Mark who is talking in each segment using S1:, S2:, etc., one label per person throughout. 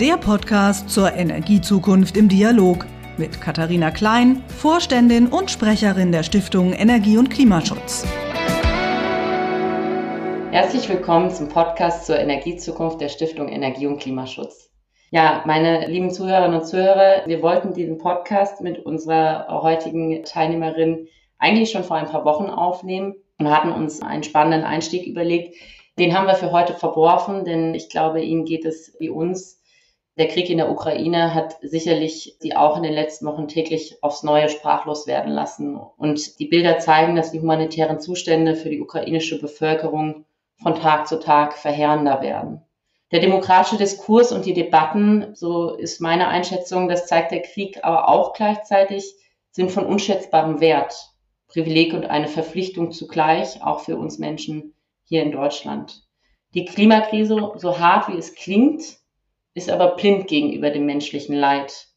S1: der Podcast zur Energiezukunft im Dialog mit Katharina Klein, Vorständin und Sprecherin der Stiftung Energie und Klimaschutz.
S2: Herzlich willkommen zum Podcast zur Energiezukunft der Stiftung Energie und Klimaschutz. Ja, meine lieben Zuhörerinnen und Zuhörer, wir wollten diesen Podcast mit unserer heutigen Teilnehmerin eigentlich schon vor ein paar Wochen aufnehmen und hatten uns einen spannenden Einstieg überlegt. Den haben wir für heute verworfen, denn ich glaube, Ihnen geht es wie uns. Der Krieg in der Ukraine hat sicherlich Sie auch in den letzten Wochen täglich aufs Neue sprachlos werden lassen. Und die Bilder zeigen, dass die humanitären Zustände für die ukrainische Bevölkerung von Tag zu Tag verheerender werden. Der demokratische Diskurs und die Debatten, so ist meine Einschätzung, das zeigt der Krieg aber auch gleichzeitig, sind von unschätzbarem Wert. Privileg und eine Verpflichtung zugleich, auch für uns Menschen hier in Deutschland. Die Klimakrise, so hart wie es klingt, ist aber blind gegenüber dem menschlichen Leid.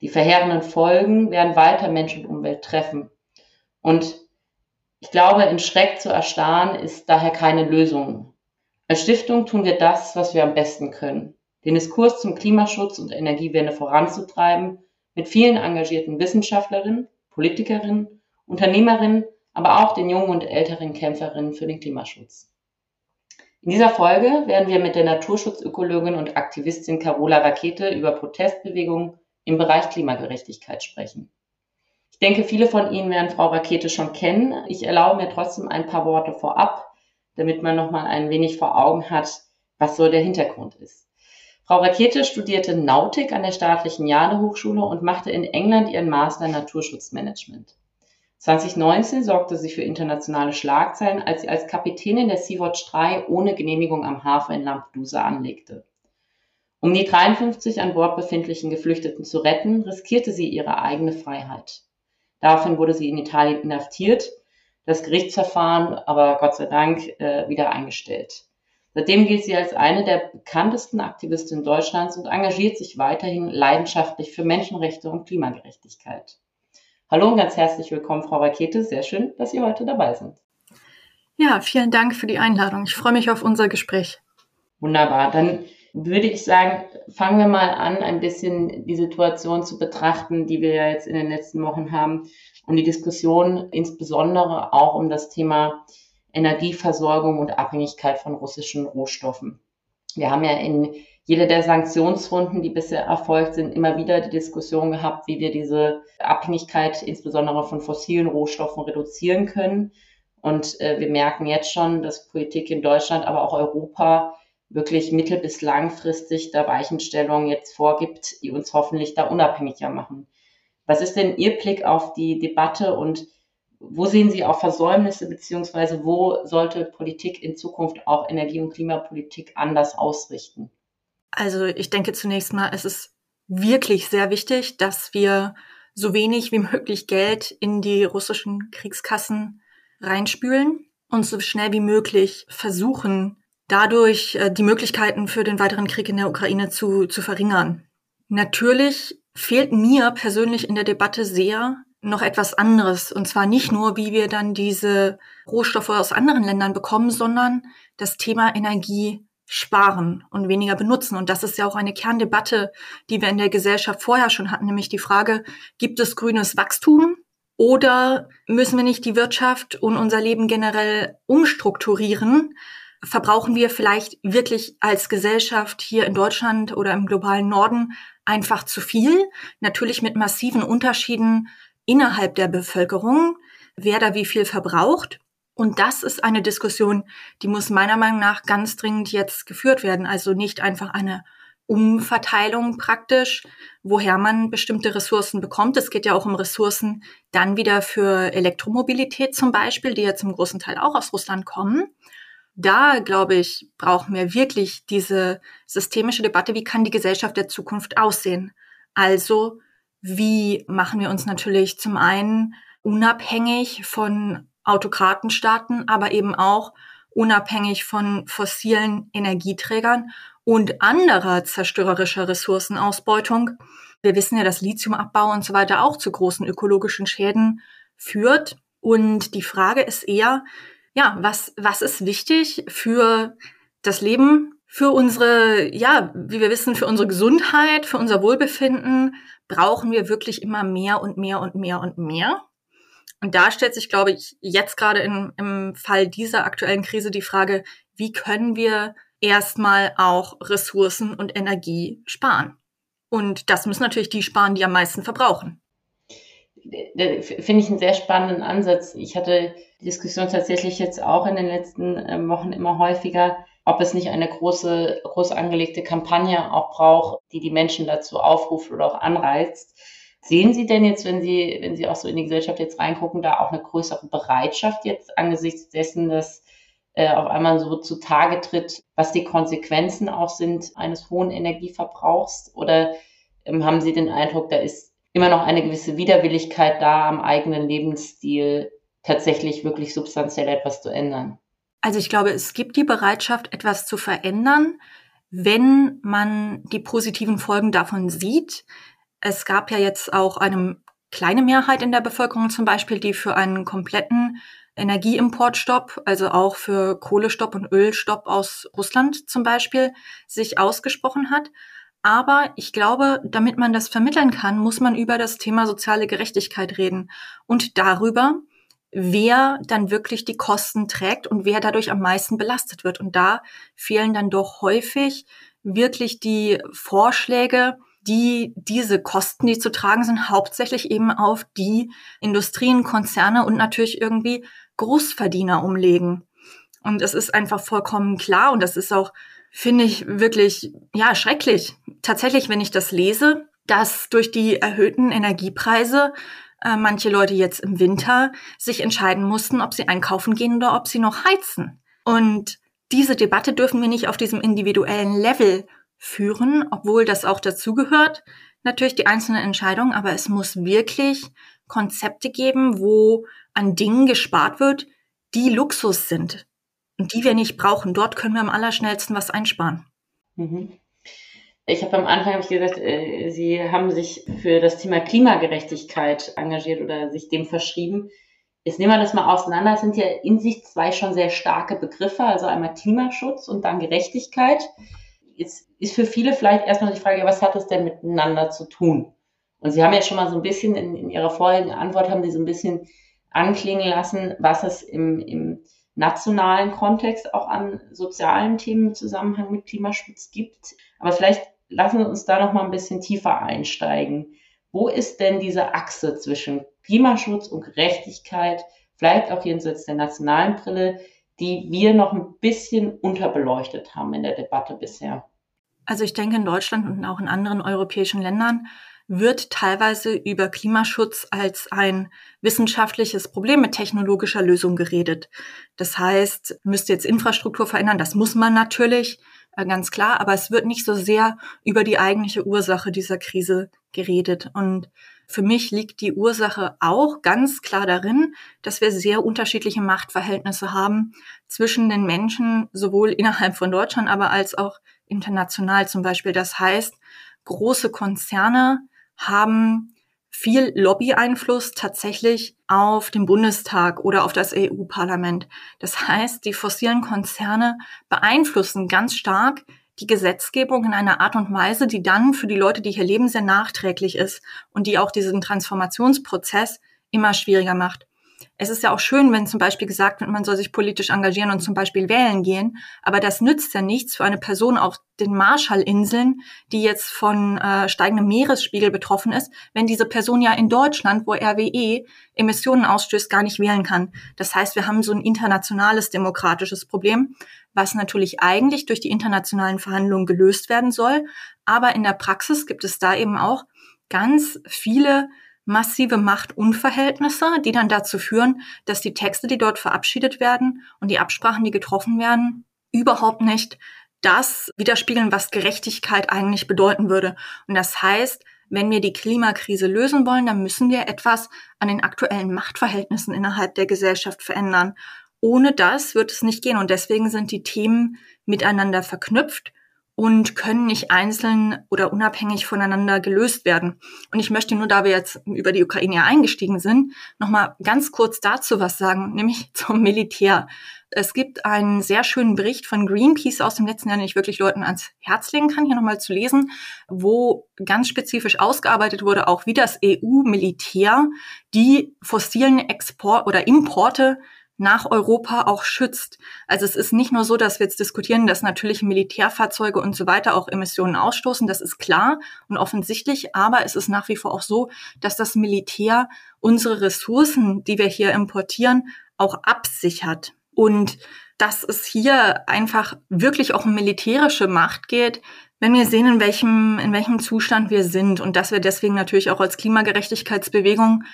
S2: Die verheerenden Folgen werden weiter Mensch und Umwelt treffen. Und ich glaube, in Schreck zu erstarren ist daher keine Lösung. Als Stiftung tun wir das, was wir am besten können. Den Diskurs zum Klimaschutz und Energiewende voranzutreiben, mit vielen engagierten Wissenschaftlerinnen, Politikerinnen, Unternehmerinnen, aber auch den jungen und älteren Kämpferinnen für den Klimaschutz. In dieser Folge werden wir mit der Naturschutzökologin und Aktivistin Carola Rakete über Protestbewegungen im Bereich Klimagerechtigkeit sprechen. Ich denke, viele von Ihnen werden Frau Rakete schon kennen. Ich erlaube mir trotzdem ein paar Worte vorab, damit man noch mal ein wenig vor Augen hat, was so der Hintergrund ist. Frau Rakete studierte Nautik an der staatlichen Jade Hochschule und machte in England ihren Master in Naturschutzmanagement. 2019 sorgte sie für internationale Schlagzeilen, als sie als Kapitänin der Sea-Watch 3 ohne Genehmigung am Hafen in Lampedusa anlegte. Um die 53 an Bord befindlichen Geflüchteten zu retten, riskierte sie ihre eigene Freiheit. Daraufhin wurde sie in Italien inhaftiert, das Gerichtsverfahren aber Gott sei Dank äh, wieder eingestellt. Seitdem gilt sie als eine der bekanntesten Aktivistinnen Deutschlands und engagiert sich weiterhin leidenschaftlich für Menschenrechte und Klimagerechtigkeit. Hallo und ganz herzlich willkommen, Frau Rakete. Sehr schön, dass Sie heute dabei sind.
S3: Ja, vielen Dank für die Einladung. Ich freue mich auf unser Gespräch.
S2: Wunderbar. Dann würde ich sagen, fangen wir mal an, ein bisschen die Situation zu betrachten, die wir ja jetzt in den letzten Wochen haben und die Diskussion insbesondere auch um das Thema Energieversorgung und Abhängigkeit von russischen Rohstoffen. Wir haben ja in jede der Sanktionsrunden, die bisher erfolgt sind, immer wieder die Diskussion gehabt, wie wir diese Abhängigkeit insbesondere von fossilen Rohstoffen reduzieren können. Und äh, wir merken jetzt schon, dass Politik in Deutschland, aber auch Europa wirklich mittel- bis langfristig da Weichenstellungen jetzt vorgibt, die uns hoffentlich da unabhängiger machen. Was ist denn Ihr Blick auf die Debatte und wo sehen Sie auch Versäumnisse, beziehungsweise wo sollte Politik in Zukunft auch Energie- und Klimapolitik anders ausrichten?
S3: Also ich denke zunächst mal, es ist wirklich sehr wichtig, dass wir so wenig wie möglich Geld in die russischen Kriegskassen reinspülen und so schnell wie möglich versuchen, dadurch äh, die Möglichkeiten für den weiteren Krieg in der Ukraine zu, zu verringern. Natürlich fehlt mir persönlich in der Debatte sehr noch etwas anderes. Und zwar nicht nur, wie wir dann diese Rohstoffe aus anderen Ländern bekommen, sondern das Thema Energie sparen und weniger benutzen. Und das ist ja auch eine Kerndebatte, die wir in der Gesellschaft vorher schon hatten, nämlich die Frage, gibt es grünes Wachstum oder müssen wir nicht die Wirtschaft und unser Leben generell umstrukturieren? Verbrauchen wir vielleicht wirklich als Gesellschaft hier in Deutschland oder im globalen Norden einfach zu viel? Natürlich mit massiven Unterschieden innerhalb der Bevölkerung, wer da wie viel verbraucht. Und das ist eine Diskussion, die muss meiner Meinung nach ganz dringend jetzt geführt werden. Also nicht einfach eine Umverteilung praktisch, woher man bestimmte Ressourcen bekommt. Es geht ja auch um Ressourcen dann wieder für Elektromobilität zum Beispiel, die ja zum großen Teil auch aus Russland kommen. Da, glaube ich, brauchen wir wirklich diese systemische Debatte, wie kann die Gesellschaft der Zukunft aussehen? Also, wie machen wir uns natürlich zum einen unabhängig von Autokratenstaaten, aber eben auch unabhängig von fossilen Energieträgern und anderer zerstörerischer Ressourcenausbeutung. Wir wissen ja, dass Lithiumabbau und so weiter auch zu großen ökologischen Schäden führt. Und die Frage ist eher, ja, was, was ist wichtig für das Leben Für unsere, ja, wie wir wissen, für unsere Gesundheit, für unser Wohlbefinden brauchen wir wirklich immer mehr und mehr und mehr und mehr. Und da stellt sich, glaube ich, jetzt gerade in, im Fall dieser aktuellen Krise die Frage, wie können wir erstmal auch Ressourcen und Energie sparen? Und das müssen natürlich die sparen, die am meisten verbrauchen.
S2: Finde ich einen sehr spannenden Ansatz. Ich hatte die Diskussion tatsächlich jetzt auch in den letzten ähm, Wochen immer häufiger, ob es nicht eine große, groß angelegte Kampagne auch braucht, die die Menschen dazu aufruft oder auch anreizt. Sehen Sie denn jetzt, wenn Sie, wenn Sie auch so in die Gesellschaft jetzt reingucken, da auch eine größere Bereitschaft jetzt angesichts dessen, dass äh, auf einmal so zutage tritt, was die Konsequenzen auch sind eines hohen Energieverbrauchs? Oder ähm, haben Sie den Eindruck, da ist immer noch eine gewisse Widerwilligkeit da, am eigenen Lebensstil tatsächlich wirklich substanziell etwas zu ändern?
S3: Also ich glaube, es gibt die Bereitschaft, etwas zu verändern, wenn man die positiven Folgen davon sieht. Es gab ja jetzt auch eine kleine Mehrheit in der Bevölkerung zum Beispiel, die für einen kompletten Energieimportstopp, also auch für Kohlestopp und Ölstopp aus Russland zum Beispiel, sich ausgesprochen hat. Aber ich glaube, damit man das vermitteln kann, muss man über das Thema soziale Gerechtigkeit reden und darüber, wer dann wirklich die Kosten trägt und wer dadurch am meisten belastet wird. Und da fehlen dann doch häufig wirklich die Vorschläge, die diese Kosten, die zu tragen sind, hauptsächlich eben auf die Industrien, Konzerne und natürlich irgendwie Großverdiener umlegen. Und es ist einfach vollkommen klar und das ist auch, finde ich, wirklich, ja, schrecklich. Tatsächlich, wenn ich das lese, dass durch die erhöhten Energiepreise äh, manche Leute jetzt im Winter sich entscheiden mussten, ob sie einkaufen gehen oder ob sie noch heizen. Und diese Debatte dürfen wir nicht auf diesem individuellen Level führen, obwohl das auch dazugehört, natürlich die einzelnen Entscheidungen, aber es muss wirklich Konzepte geben, wo an Dingen gespart wird, die Luxus sind und die wir nicht brauchen. Dort können wir am allerschnellsten was einsparen.
S2: Mhm. Ich habe am Anfang hab ich gesagt, äh, Sie haben sich für das Thema Klimagerechtigkeit engagiert oder sich dem verschrieben. Jetzt nehmen wir das mal auseinander. Das sind ja in sich zwei schon sehr starke Begriffe, also einmal Klimaschutz und dann Gerechtigkeit. Jetzt ist für viele vielleicht erstmal die Frage, was hat das denn miteinander zu tun? Und Sie haben ja schon mal so ein bisschen in, in Ihrer vorigen Antwort haben Sie so ein bisschen anklingen lassen, was es im, im nationalen Kontext auch an sozialen Themen im Zusammenhang mit Klimaschutz gibt. Aber vielleicht lassen Sie uns da noch mal ein bisschen tiefer einsteigen. Wo ist denn diese Achse zwischen Klimaschutz und Gerechtigkeit, vielleicht auch jenseits der nationalen Brille, die wir noch ein bisschen unterbeleuchtet haben in der Debatte bisher?
S3: Also ich denke, in Deutschland und auch in anderen europäischen Ländern wird teilweise über Klimaschutz als ein wissenschaftliches Problem mit technologischer Lösung geredet. Das heißt, müsste jetzt Infrastruktur verändern, das muss man natürlich, äh, ganz klar, aber es wird nicht so sehr über die eigentliche Ursache dieser Krise geredet. Und für mich liegt die Ursache auch ganz klar darin, dass wir sehr unterschiedliche Machtverhältnisse haben zwischen den Menschen, sowohl innerhalb von Deutschland, aber als auch international zum Beispiel. Das heißt, große Konzerne haben viel Lobbyeinfluss tatsächlich auf den Bundestag oder auf das EU-Parlament. Das heißt, die fossilen Konzerne beeinflussen ganz stark die Gesetzgebung in einer Art und Weise, die dann für die Leute, die hier leben, sehr nachträglich ist und die auch diesen Transformationsprozess immer schwieriger macht es ist ja auch schön, wenn zum Beispiel gesagt wird, man soll sich politisch engagieren und zum Beispiel wählen gehen. Aber das nützt ja nichts für eine Person auf den Marshallinseln, die jetzt von äh, steigendem Meeresspiegel betroffen ist, wenn diese Person ja in Deutschland, wo RWE Emissionen ausstößt, gar nicht wählen kann. Das heißt, wir haben so ein internationales demokratisches Problem, was natürlich eigentlich durch die internationalen Verhandlungen gelöst werden soll. Aber in der Praxis gibt es da eben auch ganz viele massive Machtunverhältnisse, die dann dazu führen, dass die Texte, die dort verabschiedet werden und die Absprachen, die getroffen werden, überhaupt nicht das widerspiegeln, was Gerechtigkeit eigentlich bedeuten würde. Und das heißt, wenn wir die Klimakrise lösen wollen, dann müssen wir etwas an den aktuellen Machtverhältnissen innerhalb der Gesellschaft verändern. Ohne das wird es nicht gehen. Und deswegen sind die Themen miteinander verknüpft und können nicht einzeln oder unabhängig voneinander gelöst werden. Und ich möchte nur, da wir jetzt über die Ukraine eingestiegen sind, nochmal ganz kurz dazu was sagen, nämlich zum Militär. Es gibt einen sehr schönen Bericht von Greenpeace aus dem letzten Jahr, den ich wirklich Leuten ans Herz legen kann, hier nochmal zu lesen, wo ganz spezifisch ausgearbeitet wurde, auch wie das EU-Militär die fossilen Export oder Importe nach Europa auch schützt. Also es ist nicht nur so, dass wir jetzt diskutieren, dass natürlich Militärfahrzeuge und so weiter auch Emissionen ausstoßen, das ist klar und offensichtlich, aber es ist nach wie vor auch so, dass das Militär unsere Ressourcen, die wir hier importieren, auch absichert. Und dass es hier einfach wirklich auch um militärische Macht geht, wenn wir sehen, in welchem, in welchem Zustand wir sind und dass wir deswegen natürlich auch als Klimagerechtigkeitsbewegung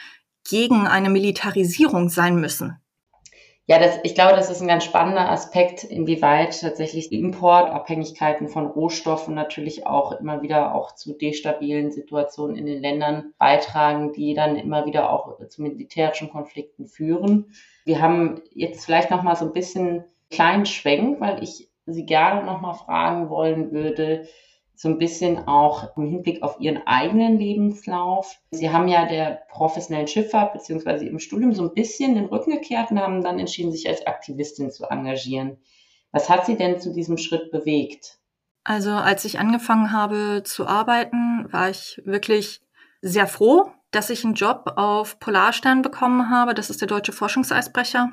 S3: gegen eine Militarisierung sein müssen.
S2: Ja, das, ich glaube, das ist ein ganz spannender Aspekt, inwieweit tatsächlich Importabhängigkeiten von Rohstoffen natürlich auch immer wieder auch zu destabilen Situationen in den Ländern beitragen, die dann immer wieder auch zu militärischen Konflikten führen. Wir haben jetzt vielleicht noch mal so ein bisschen kleinen Schwenk, weil ich Sie gerne noch mal fragen wollen würde, so ein bisschen auch im Hinblick auf Ihren eigenen Lebenslauf. Sie haben ja der professionellen Schifffahrt beziehungsweise im Studium so ein bisschen den Rücken gekehrt und haben dann entschieden, sich als Aktivistin zu engagieren. Was hat Sie denn zu diesem Schritt bewegt?
S3: Also als ich angefangen habe zu arbeiten, war ich wirklich sehr froh, dass ich einen Job auf Polarstern bekommen habe. Das ist der deutsche Forschungseisbrecher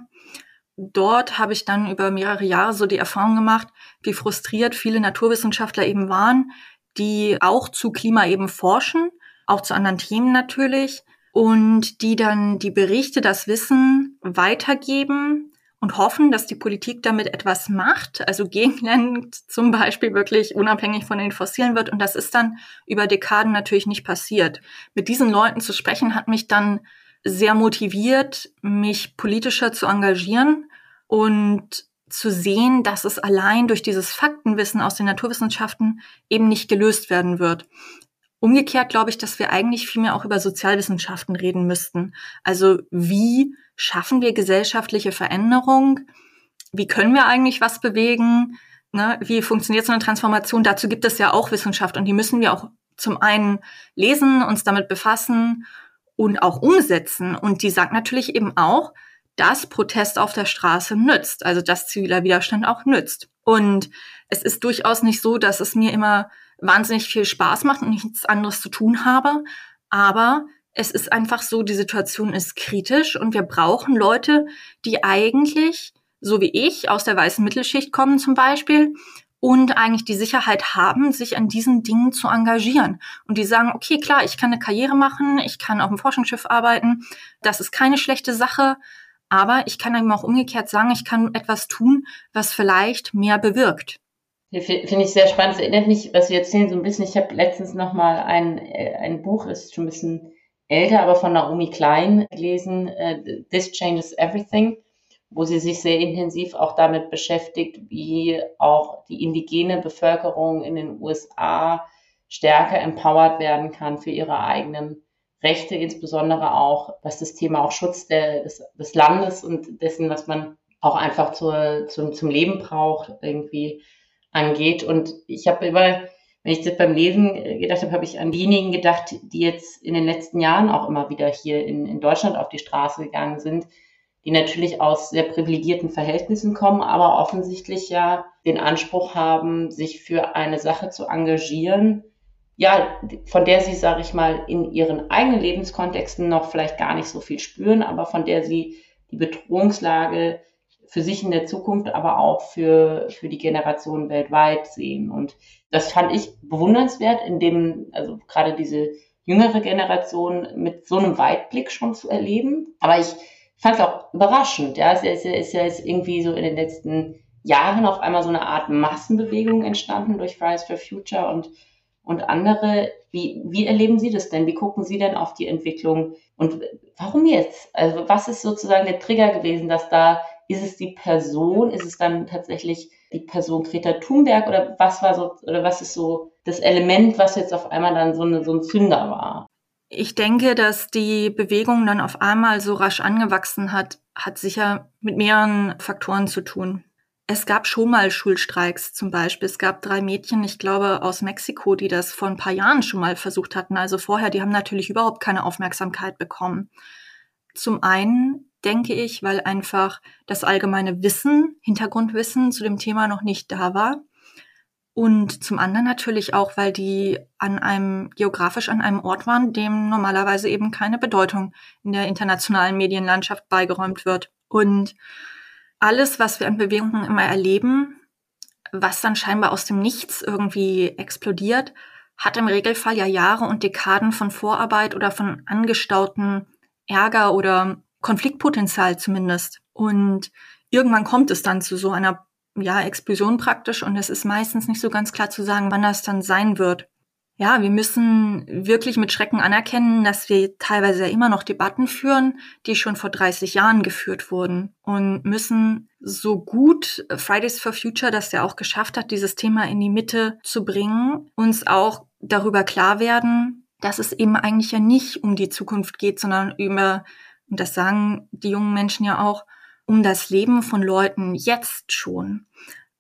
S3: dort habe ich dann über mehrere Jahre so die Erfahrung gemacht, wie frustriert viele Naturwissenschaftler eben waren, die auch zu Klima eben forschen, auch zu anderen Themen natürlich, und die dann die Berichte, das Wissen weitergeben und hoffen, dass die Politik damit etwas macht, also gegenländend zum Beispiel wirklich unabhängig von den Fossilen wird. Und das ist dann über Dekaden natürlich nicht passiert. Mit diesen Leuten zu sprechen hat mich dann sehr motiviert, mich politischer zu engagieren und zu sehen, dass es allein durch dieses Faktenwissen aus den Naturwissenschaften eben nicht gelöst werden wird. Umgekehrt glaube ich, dass wir eigentlich viel mehr auch über Sozialwissenschaften reden müssten. Also wie schaffen wir gesellschaftliche Veränderung? Wie können wir eigentlich was bewegen? Ne? Wie funktioniert so eine Transformation? Dazu gibt es ja auch Wissenschaft und die müssen wir auch zum einen lesen, uns damit befassen und auch umsetzen. Und die sagt natürlich eben auch, dass Protest auf der Straße nützt, also dass ziviler Widerstand auch nützt. Und es ist durchaus nicht so, dass es mir immer wahnsinnig viel Spaß macht und nichts anderes zu tun habe, aber es ist einfach so, die Situation ist kritisch und wir brauchen Leute, die eigentlich, so wie ich, aus der weißen Mittelschicht kommen zum Beispiel und eigentlich die Sicherheit haben, sich an diesen Dingen zu engagieren. Und die sagen, okay, klar, ich kann eine Karriere machen, ich kann auf dem Forschungsschiff arbeiten, das ist keine schlechte Sache, aber ich kann eben auch umgekehrt sagen, ich kann etwas tun, was vielleicht mehr bewirkt.
S2: Finde ich sehr spannend. Es erinnert mich, was Sie erzählen, so ein bisschen. Ich habe letztens noch mal ein, äh, ein Buch, ist schon ein bisschen älter, aber von Naomi Klein gelesen, äh, This Changes Everything, wo sie sich sehr intensiv auch damit beschäftigt, wie auch die indigene Bevölkerung in den USA stärker empowered werden kann für ihre eigenen Rechte, insbesondere auch, was das Thema auch Schutz der, des, des Landes und dessen, was man auch einfach zur, zum, zum Leben braucht, irgendwie angeht. Und ich habe immer, wenn ich das beim Lesen gedacht habe, habe ich an diejenigen gedacht, die jetzt in den letzten Jahren auch immer wieder hier in, in Deutschland auf die Straße gegangen sind, die natürlich aus sehr privilegierten Verhältnissen kommen, aber offensichtlich ja den Anspruch haben, sich für eine Sache zu engagieren, ja, von der sie, sage ich mal, in ihren eigenen Lebenskontexten noch vielleicht gar nicht so viel spüren, aber von der sie die Bedrohungslage für sich in der Zukunft, aber auch für, für die Generationen weltweit sehen. Und das fand ich bewundernswert, in dem, also gerade diese jüngere Generation mit so einem Weitblick schon zu erleben. Aber ich fand es auch überraschend. Ja, es ist, ist ja jetzt irgendwie so in den letzten Jahren auf einmal so eine Art Massenbewegung entstanden durch Fridays for Future und und andere. Wie, wie erleben Sie das denn? Wie gucken Sie denn auf die Entwicklung? Und warum jetzt? Also was ist sozusagen der Trigger gewesen, dass da, ist es die Person, ist es dann tatsächlich die Person Greta Thunberg oder was war so, oder was ist so das Element, was jetzt auf einmal dann so, eine, so ein Zünder war?
S3: Ich denke, dass die Bewegung dann auf einmal so rasch angewachsen hat, hat sicher mit mehreren Faktoren zu tun. Es gab schon mal Schulstreiks zum Beispiel. Es gab drei Mädchen, ich glaube, aus Mexiko, die das vor ein paar Jahren schon mal versucht hatten. Also vorher, die haben natürlich überhaupt keine Aufmerksamkeit bekommen. Zum einen denke ich, weil einfach das allgemeine Wissen, Hintergrundwissen zu dem Thema noch nicht da war. Und zum anderen natürlich auch, weil die an einem, geografisch an einem Ort waren, dem normalerweise eben keine Bedeutung in der internationalen Medienlandschaft beigeräumt wird. Und alles, was wir an Bewegungen immer erleben, was dann scheinbar aus dem Nichts irgendwie explodiert, hat im Regelfall ja Jahre und Dekaden von Vorarbeit oder von angestauten Ärger oder Konfliktpotenzial zumindest. Und irgendwann kommt es dann zu so einer ja, Explosion praktisch und es ist meistens nicht so ganz klar zu sagen, wann das dann sein wird. Ja, wir müssen wirklich mit Schrecken anerkennen, dass wir teilweise ja immer noch Debatten führen, die schon vor 30 Jahren geführt wurden und müssen so gut Fridays for Future, das ja auch geschafft hat, dieses Thema in die Mitte zu bringen, uns auch darüber klar werden, dass es eben eigentlich ja nicht um die Zukunft geht, sondern über, und das sagen die jungen Menschen ja auch, um das Leben von Leuten jetzt schon.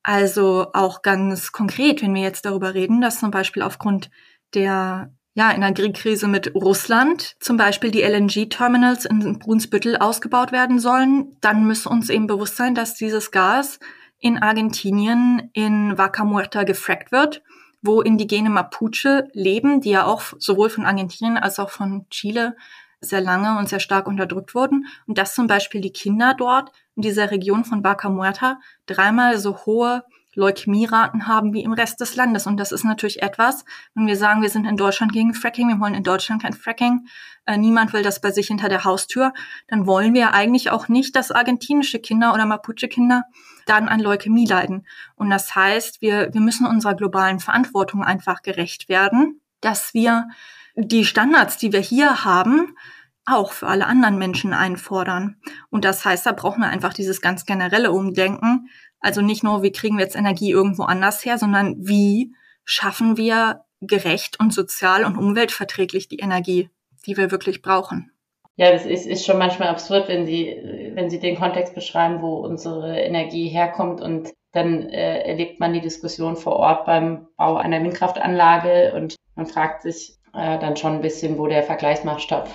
S3: Also auch ganz konkret, wenn wir jetzt darüber reden, dass zum Beispiel aufgrund der ja, in der Krise mit Russland zum Beispiel die LNG-Terminals in Brunsbüttel ausgebaut werden sollen, dann muss uns eben bewusst sein, dass dieses Gas in Argentinien in Vaca Muerta gefrackt wird, wo indigene Mapuche leben, die ja auch sowohl von Argentinien als auch von Chile sehr lange und sehr stark unterdrückt wurden und dass zum Beispiel die Kinder dort in dieser Region von Vaca Muerta dreimal so hohe Leukämieraten haben wie im Rest des Landes. Und das ist natürlich etwas, wenn wir sagen, wir sind in Deutschland gegen Fracking, wir wollen in Deutschland kein Fracking, äh, niemand will das bei sich hinter der Haustür, dann wollen wir eigentlich auch nicht, dass argentinische Kinder oder Mapuche-Kinder dann an Leukämie leiden. Und das heißt, wir, wir müssen unserer globalen Verantwortung einfach gerecht werden, dass wir die Standards, die wir hier haben, auch für alle anderen Menschen einfordern. Und das heißt, da brauchen wir einfach dieses ganz generelle Umdenken. Also nicht nur, wie kriegen wir jetzt Energie irgendwo anders her, sondern wie schaffen wir gerecht und sozial und umweltverträglich die Energie, die wir wirklich brauchen.
S2: Ja, das ist, ist schon manchmal absurd, wenn Sie, wenn Sie den Kontext beschreiben, wo unsere Energie herkommt und dann äh, erlebt man die Diskussion vor Ort beim Bau einer Windkraftanlage und man fragt sich, äh, dann schon ein bisschen, wo der Vergleichsmaßstab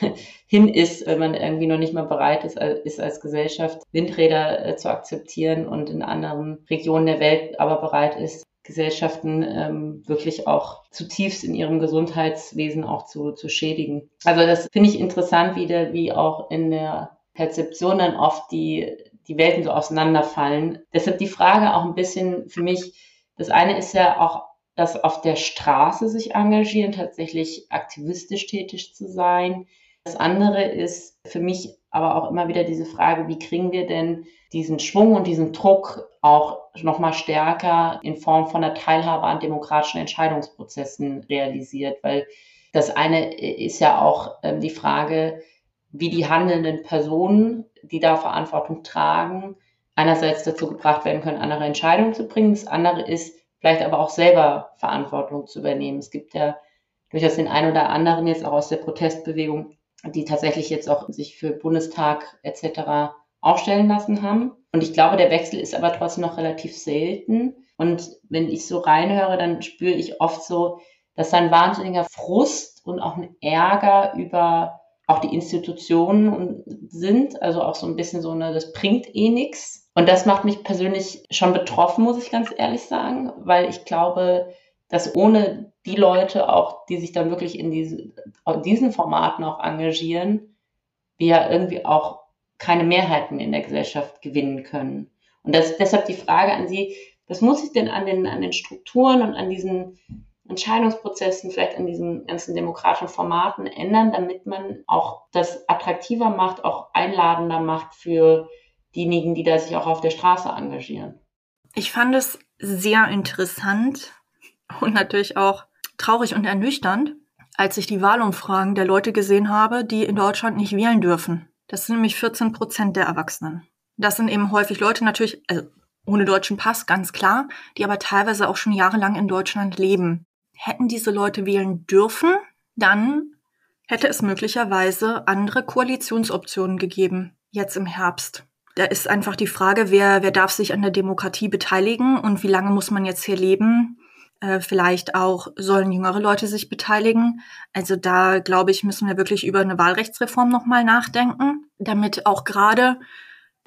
S2: hin ist, wenn man irgendwie noch nicht mal bereit ist, ist als Gesellschaft Windräder äh, zu akzeptieren und in anderen Regionen der Welt aber bereit ist, Gesellschaften ähm, wirklich auch zutiefst in ihrem Gesundheitswesen auch zu, zu schädigen. Also das finde ich interessant, wie, der, wie auch in der Perzeption dann oft die, die Welten so auseinanderfallen. Deshalb die Frage auch ein bisschen für mich, das eine ist ja auch das auf der Straße sich engagieren, tatsächlich aktivistisch tätig zu sein. Das andere ist für mich aber auch immer wieder diese Frage, wie kriegen wir denn diesen Schwung und diesen Druck auch nochmal stärker in Form von der Teilhabe an demokratischen Entscheidungsprozessen realisiert? Weil das eine ist ja auch ähm, die Frage, wie die handelnden Personen, die da Verantwortung tragen, einerseits dazu gebracht werden können, andere Entscheidungen zu bringen. Das andere ist, vielleicht aber auch selber Verantwortung zu übernehmen. Es gibt ja durchaus den einen oder anderen jetzt auch aus der Protestbewegung, die tatsächlich jetzt auch sich für Bundestag etc. aufstellen lassen haben. Und ich glaube, der Wechsel ist aber trotzdem noch relativ selten. Und wenn ich so reinhöre, dann spüre ich oft so, dass da ein wahnsinniger Frust und auch ein Ärger über auch die Institutionen sind. Also auch so ein bisschen so eine, das bringt eh nichts und das macht mich persönlich schon betroffen, muss ich ganz ehrlich sagen, weil ich glaube, dass ohne die Leute auch, die sich dann wirklich in, diese, in diesen Formaten auch engagieren, wir irgendwie auch keine Mehrheiten in der Gesellschaft gewinnen können. Und das, deshalb die Frage an Sie, was muss sich denn an den, an den Strukturen und an diesen Entscheidungsprozessen, vielleicht an diesen ganzen demokratischen Formaten ändern, damit man auch das attraktiver macht, auch einladender macht für diejenigen, die da sich auch auf der Straße engagieren.
S3: Ich fand es sehr interessant und natürlich auch traurig und ernüchternd, als ich die Wahlumfragen der Leute gesehen habe, die in Deutschland nicht wählen dürfen. Das sind nämlich 14 Prozent der Erwachsenen. Das sind eben häufig Leute natürlich, also ohne deutschen Pass, ganz klar, die aber teilweise auch schon jahrelang in Deutschland leben. Hätten diese Leute wählen dürfen, dann hätte es möglicherweise andere Koalitionsoptionen gegeben, jetzt im Herbst. Da ist einfach die Frage, wer, wer darf sich an der Demokratie beteiligen und wie lange muss man jetzt hier leben, Äh, vielleicht auch sollen jüngere Leute sich beteiligen. Also da glaube ich, müssen wir wirklich über eine Wahlrechtsreform nochmal nachdenken, damit auch gerade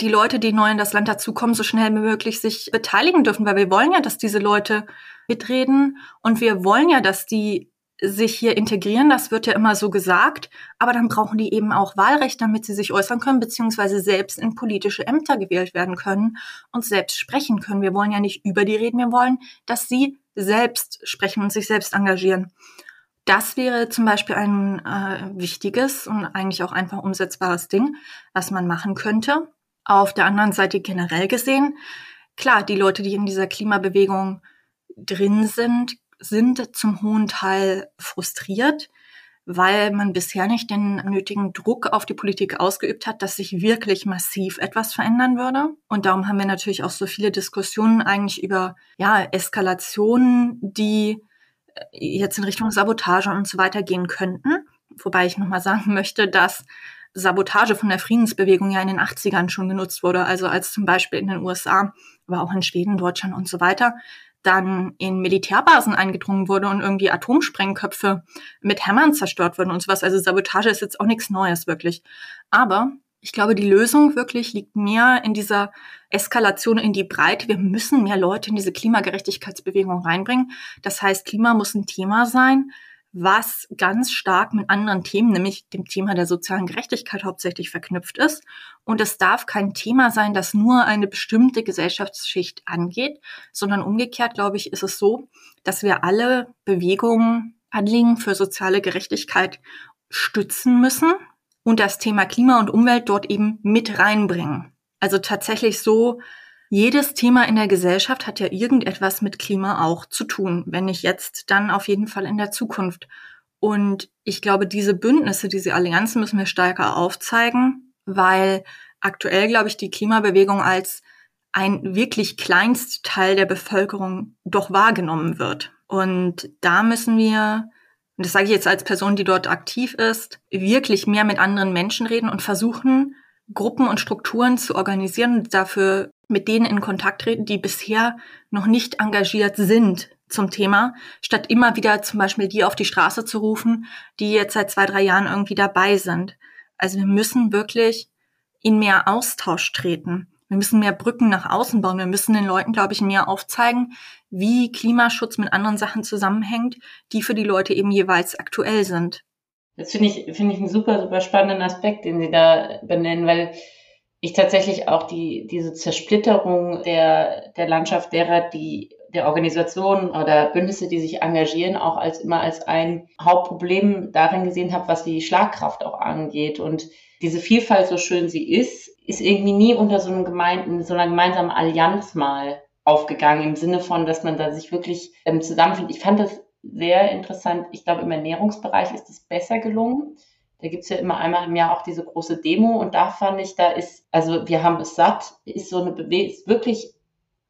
S3: die Leute, die neu in das Land dazukommen, so schnell wie möglich sich beteiligen dürfen, weil wir wollen ja, dass diese Leute mitreden und wir wollen ja, dass die sich hier integrieren, das wird ja immer so gesagt, aber dann brauchen die eben auch Wahlrecht, damit sie sich äußern können, beziehungsweise selbst in politische Ämter gewählt werden können und selbst sprechen können. Wir wollen ja nicht über die reden, wir wollen, dass sie selbst sprechen und sich selbst engagieren. Das wäre zum Beispiel ein äh, wichtiges und eigentlich auch einfach umsetzbares Ding, was man machen könnte. Auf der anderen Seite generell gesehen, klar, die Leute, die in dieser Klimabewegung drin sind, sind zum hohen Teil frustriert, weil man bisher nicht den nötigen Druck auf die Politik ausgeübt hat, dass sich wirklich massiv etwas verändern würde. Und darum haben wir natürlich auch so viele Diskussionen eigentlich über ja, Eskalationen, die äh, jetzt in Richtung Sabotage und so weiter gehen könnten. Wobei ich nochmal sagen möchte, dass Sabotage von der Friedensbewegung ja in den 80ern schon genutzt wurde, also als zum Beispiel in den USA, aber auch in Schweden, Deutschland und so weiter, dann in Militärbasen eingedrungen wurde und irgendwie Atomsprengköpfe mit Hämmern zerstört wurden und sowas. Also Sabotage ist jetzt auch nichts Neues wirklich. Aber ich glaube, die Lösung wirklich liegt mehr in dieser Eskalation in die Breite. Wir müssen mehr Leute in diese Klimagerechtigkeitsbewegung reinbringen. Das heißt, Klima muss ein Thema sein, was ganz stark mit anderen Themen, nämlich dem Thema der sozialen Gerechtigkeit hauptsächlich verknüpft ist. Und es darf kein Thema sein, das nur eine bestimmte Gesellschaftsschicht angeht, sondern umgekehrt, glaube ich, ist es so, dass wir alle Bewegungen, Anliegen für soziale Gerechtigkeit stützen müssen und das Thema Klima und Umwelt dort eben mit reinbringen. Also tatsächlich so jedes Thema in der Gesellschaft hat ja irgendetwas mit Klima auch zu tun. Wenn nicht jetzt, dann auf jeden Fall in der Zukunft. Und ich glaube, diese Bündnisse, diese Allianzen müssen wir stärker aufzeigen, weil aktuell, glaube ich, die Klimabewegung als ein wirklich kleinst Teil der Bevölkerung doch wahrgenommen wird. Und da müssen wir, und das sage ich jetzt als Person, die dort aktiv ist, wirklich mehr mit anderen Menschen reden und versuchen, Gruppen und Strukturen zu organisieren und dafür mit denen in Kontakt treten, die bisher noch nicht engagiert sind zum Thema, statt immer wieder zum Beispiel die auf die Straße zu rufen, die jetzt seit zwei, drei Jahren irgendwie dabei sind. Also wir müssen wirklich in mehr Austausch treten. Wir müssen mehr Brücken nach außen bauen. Wir müssen den Leuten, glaube ich, mehr aufzeigen, wie Klimaschutz mit anderen Sachen zusammenhängt, die für die Leute eben jeweils aktuell sind.
S2: Das finde ich, finde ich einen super, super spannenden Aspekt, den Sie da benennen, weil ich tatsächlich auch die, diese Zersplitterung der, der Landschaft derer, die der Organisationen oder Bündnisse, die sich engagieren, auch als immer als ein Hauptproblem darin gesehen habe, was die Schlagkraft auch angeht. Und diese Vielfalt, so schön sie ist, ist irgendwie nie unter so einem gemeinten, so einer gemeinsamen Allianz mal aufgegangen, im Sinne von, dass man da sich wirklich ähm, zusammenfindet. Ich fand das sehr interessant. Ich glaube, im Ernährungsbereich ist es besser gelungen. Da gibt's ja immer einmal im Jahr auch diese große Demo und da fand ich, da ist, also wir haben es satt, ist so eine Bewegung, ist wirklich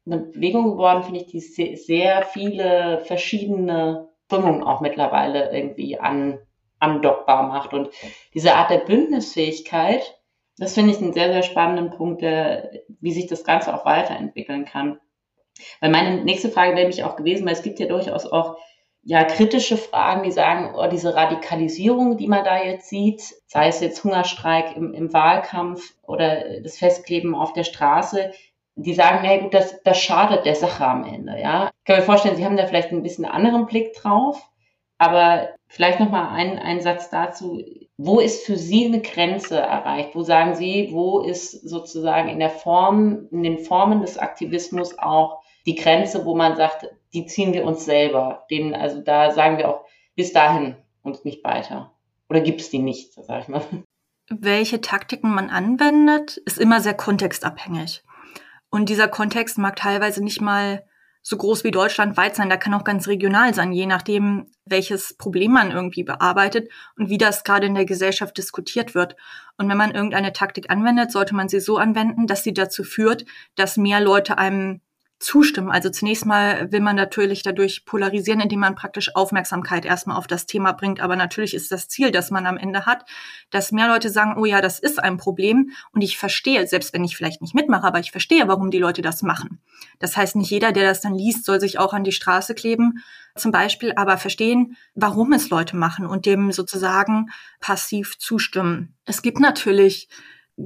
S2: eine Bewegung geworden, finde ich, die sehr, viele verschiedene Strömungen auch mittlerweile irgendwie an, andockbar macht. Und diese Art der Bündnisfähigkeit, das finde ich einen sehr, sehr spannenden Punkt, der, wie sich das Ganze auch weiterentwickeln kann. Weil meine nächste Frage wäre mich auch gewesen, weil es gibt ja durchaus auch ja, kritische Fragen, die sagen, oh, diese Radikalisierung, die man da jetzt sieht, sei es jetzt Hungerstreik im, im Wahlkampf oder das Festkleben auf der Straße, die sagen, hey, gut, das, das schadet der Sache am Ende, ja. Ich kann mir vorstellen, Sie haben da vielleicht ein bisschen anderen Blick drauf, aber vielleicht nochmal ein, ein Satz dazu. Wo ist für Sie eine Grenze erreicht? Wo sagen Sie, wo ist sozusagen in der Form, in den Formen des Aktivismus auch die Grenze, wo man sagt, die ziehen wir uns selber. Den, also da sagen wir auch bis dahin und nicht weiter. Oder gibt es die nicht, sag ich mal.
S3: Welche Taktiken man anwendet, ist immer sehr kontextabhängig. Und dieser Kontext mag teilweise nicht mal so groß wie Deutschland weit sein, da kann auch ganz regional sein, je nachdem, welches Problem man irgendwie bearbeitet und wie das gerade in der Gesellschaft diskutiert wird. Und wenn man irgendeine Taktik anwendet, sollte man sie so anwenden, dass sie dazu führt, dass mehr Leute einem zustimmen. Also zunächst mal will man natürlich dadurch polarisieren, indem man praktisch Aufmerksamkeit erstmal auf das Thema bringt. Aber natürlich ist das Ziel, das man am Ende hat, dass mehr Leute sagen, oh ja, das ist ein Problem und ich verstehe, selbst wenn ich vielleicht nicht mitmache, aber ich verstehe, warum die Leute das machen. Das heißt, nicht jeder, der das dann liest, soll sich auch an die Straße kleben, zum Beispiel, aber verstehen, warum es Leute machen und dem sozusagen passiv zustimmen. Es gibt natürlich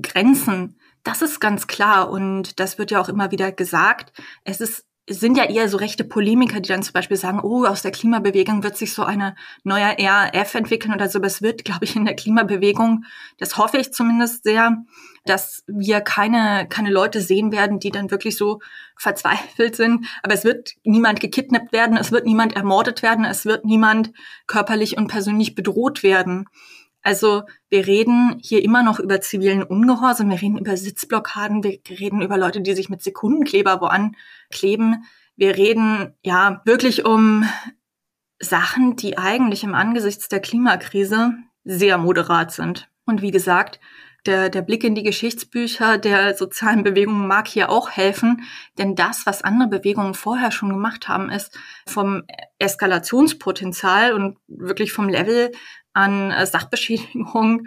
S3: Grenzen, das ist ganz klar und das wird ja auch immer wieder gesagt. Es ist es sind ja eher so rechte Polemiker, die dann zum Beispiel sagen, oh, aus der Klimabewegung wird sich so eine neue RAF entwickeln oder so. Aber es wird, glaube ich, in der Klimabewegung, das hoffe ich zumindest sehr, dass wir keine, keine Leute sehen werden, die dann wirklich so verzweifelt sind. Aber es wird niemand gekidnappt werden, es wird niemand ermordet werden, es wird niemand körperlich und persönlich bedroht werden. Also wir reden hier immer noch über zivilen Ungehorsam, wir reden über Sitzblockaden, wir reden über Leute, die sich mit Sekundenkleber wo ankleben. Wir reden ja wirklich um Sachen, die eigentlich im Angesichts der Klimakrise sehr moderat sind. Und wie gesagt, der, der Blick in die Geschichtsbücher der sozialen Bewegungen mag hier auch helfen, denn das, was andere Bewegungen vorher schon gemacht haben, ist vom Eskalationspotenzial und wirklich vom Level an äh, Sachbeschädigung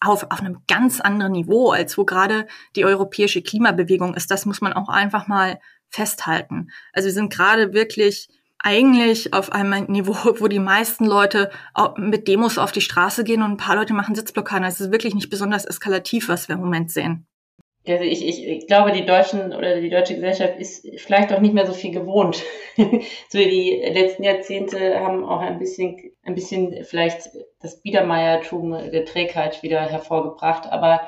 S3: auf, auf einem ganz anderen Niveau, als wo gerade die europäische Klimabewegung ist. Das muss man auch einfach mal festhalten. Also wir sind gerade wirklich eigentlich auf einem Niveau, wo die meisten Leute mit Demos auf die Straße gehen und ein paar Leute machen Sitzblockaden. Also es ist wirklich nicht besonders eskalativ, was wir im Moment sehen.
S2: Also ich, ich, ich glaube, die Deutschen oder die deutsche Gesellschaft ist vielleicht auch nicht mehr so viel gewohnt. so die letzten Jahrzehnte haben auch ein bisschen, ein bisschen vielleicht das Biedermeiertum der Trägheit wieder hervorgebracht, aber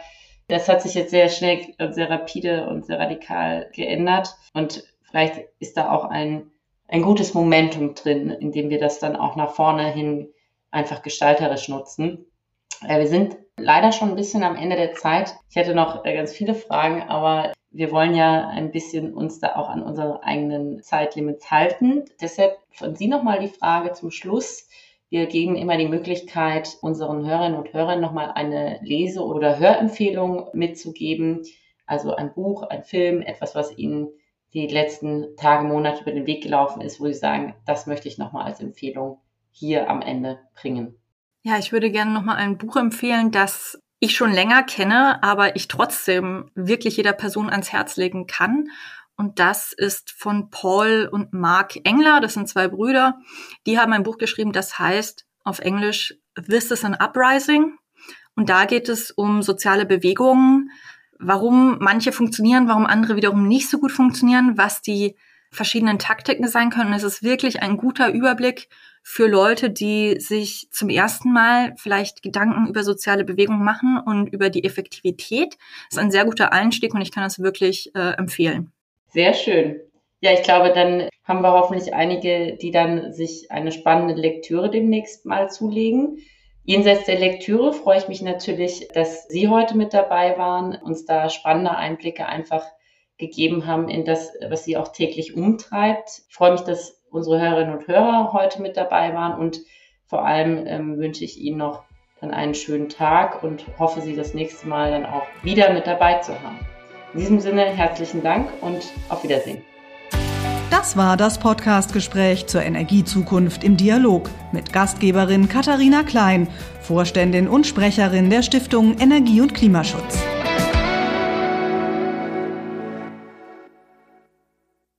S2: das hat sich jetzt sehr schnell und sehr rapide und sehr radikal geändert und vielleicht ist da auch ein, ein gutes Momentum drin, in dem wir das dann auch nach vorne hin einfach gestalterisch nutzen. Äh, wir sind leider schon ein bisschen am Ende der Zeit. Ich hätte noch äh, ganz viele Fragen, aber wir wollen ja ein bisschen uns da auch an unsere eigenen Zeitlimits halten. Deshalb von Sie nochmal die Frage zum Schluss. Wir geben immer die Möglichkeit, unseren Hörerinnen und Hörern nochmal eine Lese- oder Hörempfehlung mitzugeben. Also ein Buch, ein Film, etwas, was Ihnen die letzten Tage, Monate über den Weg gelaufen ist, wo Sie sagen, das möchte ich nochmal als Empfehlung hier am Ende bringen.
S3: Ja, ich würde gerne nochmal ein Buch empfehlen, das ich schon länger kenne, aber ich trotzdem wirklich jeder Person ans Herz legen kann. Und das ist von Paul und Mark Engler. Das sind zwei Brüder. Die haben ein Buch geschrieben, das heißt auf Englisch This is an Uprising. Und da geht es um soziale Bewegungen, warum manche funktionieren, warum andere wiederum nicht so gut funktionieren, was die verschiedenen Taktiken sein können. Es ist wirklich ein guter Überblick für Leute, die sich zum ersten Mal vielleicht Gedanken über soziale Bewegung machen und über die Effektivität. Das ist ein sehr guter Einstieg und ich kann das wirklich äh, empfehlen.
S2: Sehr schön. Ja, ich glaube, dann haben wir hoffentlich einige, die dann sich eine spannende Lektüre demnächst mal zulegen. Jenseits der Lektüre freue ich mich natürlich, dass Sie heute mit dabei waren, uns da spannende Einblicke einfach gegeben haben in das, was Sie auch täglich umtreibt. Ich freue mich, dass unsere Hörerinnen und Hörer heute mit dabei waren und vor allem ähm, wünsche ich Ihnen noch dann einen schönen Tag und hoffe, Sie das nächste Mal dann auch wieder mit dabei zu haben. In diesem Sinne herzlichen Dank und auf Wiedersehen.
S1: Das war das Podcastgespräch zur Energiezukunft im Dialog mit Gastgeberin Katharina Klein, Vorständin und Sprecherin der Stiftung Energie und Klimaschutz.